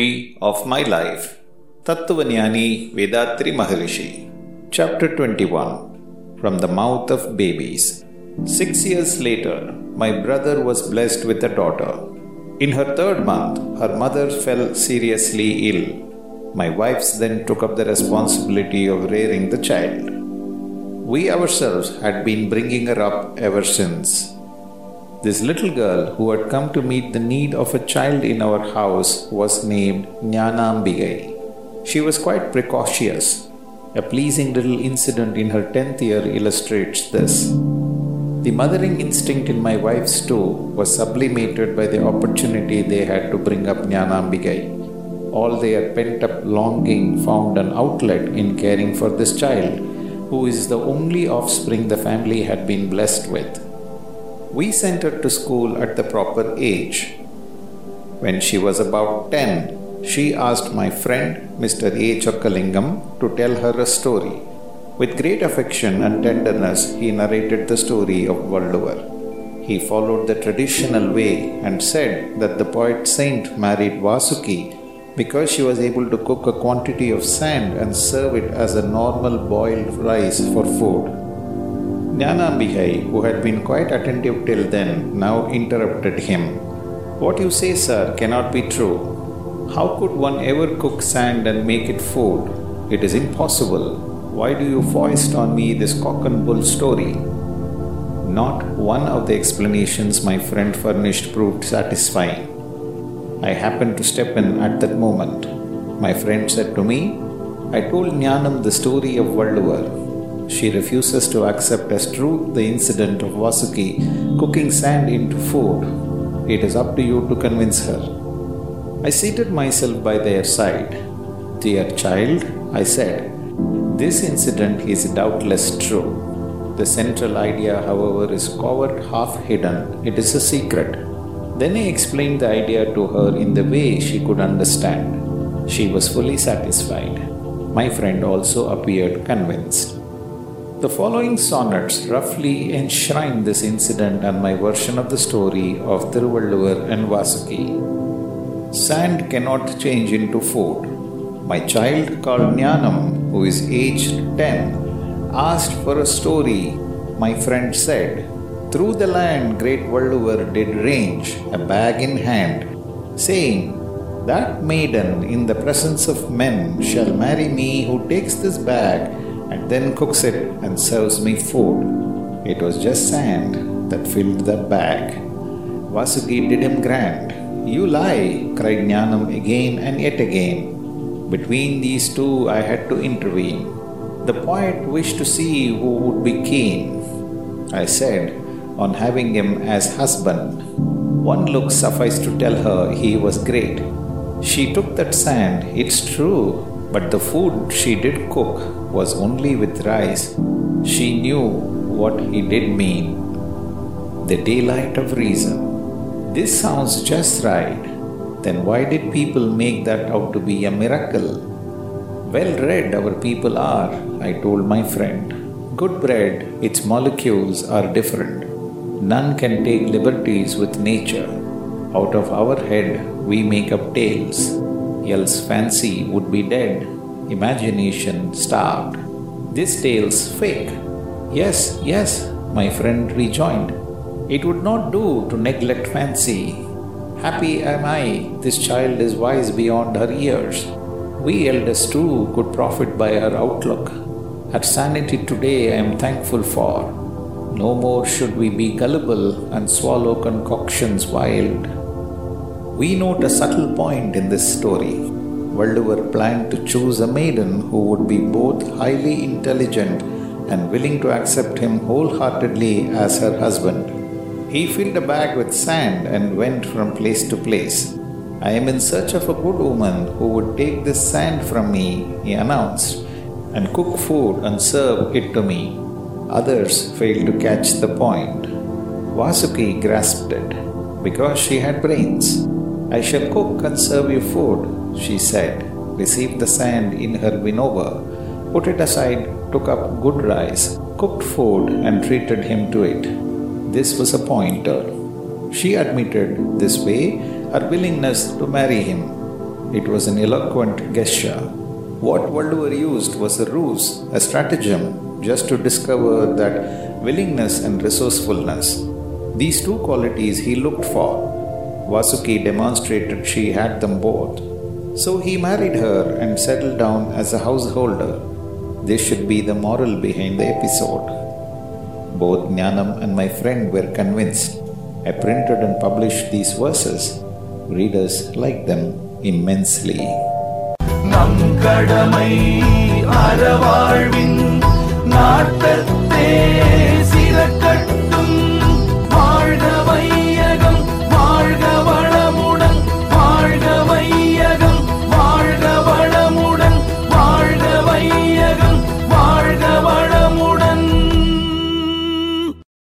story of my life. Tattvanyani Vethathiri Maharishi. Chapter 21 From the Mouth of Babies. Six years later, my brother was blessed with a daughter. In her third month, her mother fell seriously ill. My wives then took up the responsibility of rearing the child. We ourselves had been bringing her up ever since. This little girl who had come to meet the need of a child in our house was named Jnanambigai. She was quite precocious. A pleasing little incident in her tenth year illustrates this. The mothering instinct in my wife's too was sublimated by the opportunity they had to bring up Jnanambigai. All their pent up longing found an outlet in caring for this child, who is the only offspring the family had been blessed with. We sent her to school at the proper age. When she was about 10, she asked my friend, Mr. A. Chokkalingam, to tell her a story. With great affection and tenderness, he narrated the story of Valluvar. He followed the traditional way and said that the poet saint married Vasuki because she was able to cook a quantity of sand and serve it as a normal boiled rice for food. Jnanambigai, who had been quite attentive till then, now interrupted him. What you say, sir, cannot be true. How could one ever cook sand and make it food? It is impossible. Why do you foist on me this cock and bull story? Not one of the explanations my friend furnished proved satisfying. I happened to step in at that moment. My friend said to me, I told Jnanam the story of Valluvar. She refuses to accept as true the incident of Vasuki cooking sand into food. It is up to you to convince her. I seated myself by their side. Dear child, I said, this incident is doubtless true. The central idea, however, is covered half hidden. It is a secret. Then I explained the idea to her in the way she could understand. She was fully satisfied. My friend also appeared convinced. The following sonnets roughly enshrine this incident and my version of the story of Thiruvalluvar and Vasuki. Sand cannot change into food. My child called Jnanam, who is aged 10, asked for a story. My friend said, Through the land great Valluvar did range, a bag in hand, saying, That maiden in the presence of men shall marry me who takes this bag and then cooks it and serves me food. It was just sand that filled the bag. Vasuki did him grand. You lie, cried Jnanam again and yet again. Between these two, I had to intervene. The poet wished to see who would be keen. I said, on having him as husband. One look sufficed to tell her he was great. She took that sand, it's true, but the food she did cook was only with rice. She knew what he did mean. The daylight of reason. This sounds just right. Then why did people make that out to be a miracle? Well read our people are, I told my friend. Good bread, its molecules are different. None can take liberties with nature. Out of our head we make up tales, else fancy would be dead, imagination starved. This tale's fake. Yes, yes, my friend rejoined. It would not do to neglect fancy. Happy am I, this child is wise beyond her years. We elders too could profit by her outlook. Her sanity today I am thankful for. No more should we be gullible and swallow concoctions wild. We note a subtle point in this story. Valluvar planned to choose a maiden who would be both highly intelligent and willing to accept him wholeheartedly as her husband. He filled a bag with sand and went from place to place. I am in search of a good woman who would take this sand from me, he announced, and cook food and serve it to me. Others failed to catch the point. Vasuki grasped it because she had brains. I shall cook and serve you food, she said, received the sand in her vinoba, put it aside, took up good rice, cooked food, and treated him to it. This was a pointer. She admitted this way her willingness to marry him. It was an eloquent gesture. What Valluvar used was a ruse, a stratagem, just to discover that willingness and resourcefulness. These two qualities he looked for. Vasuki demonstrated she had them both. So he married her and settled down as a householder. This should be the moral behind the episode. Both Jnanam and my friend were convinced. I printed and published these verses. Readers liked them immensely. நம் கடமை அறவாழ்வின் நாட்டத்தேசி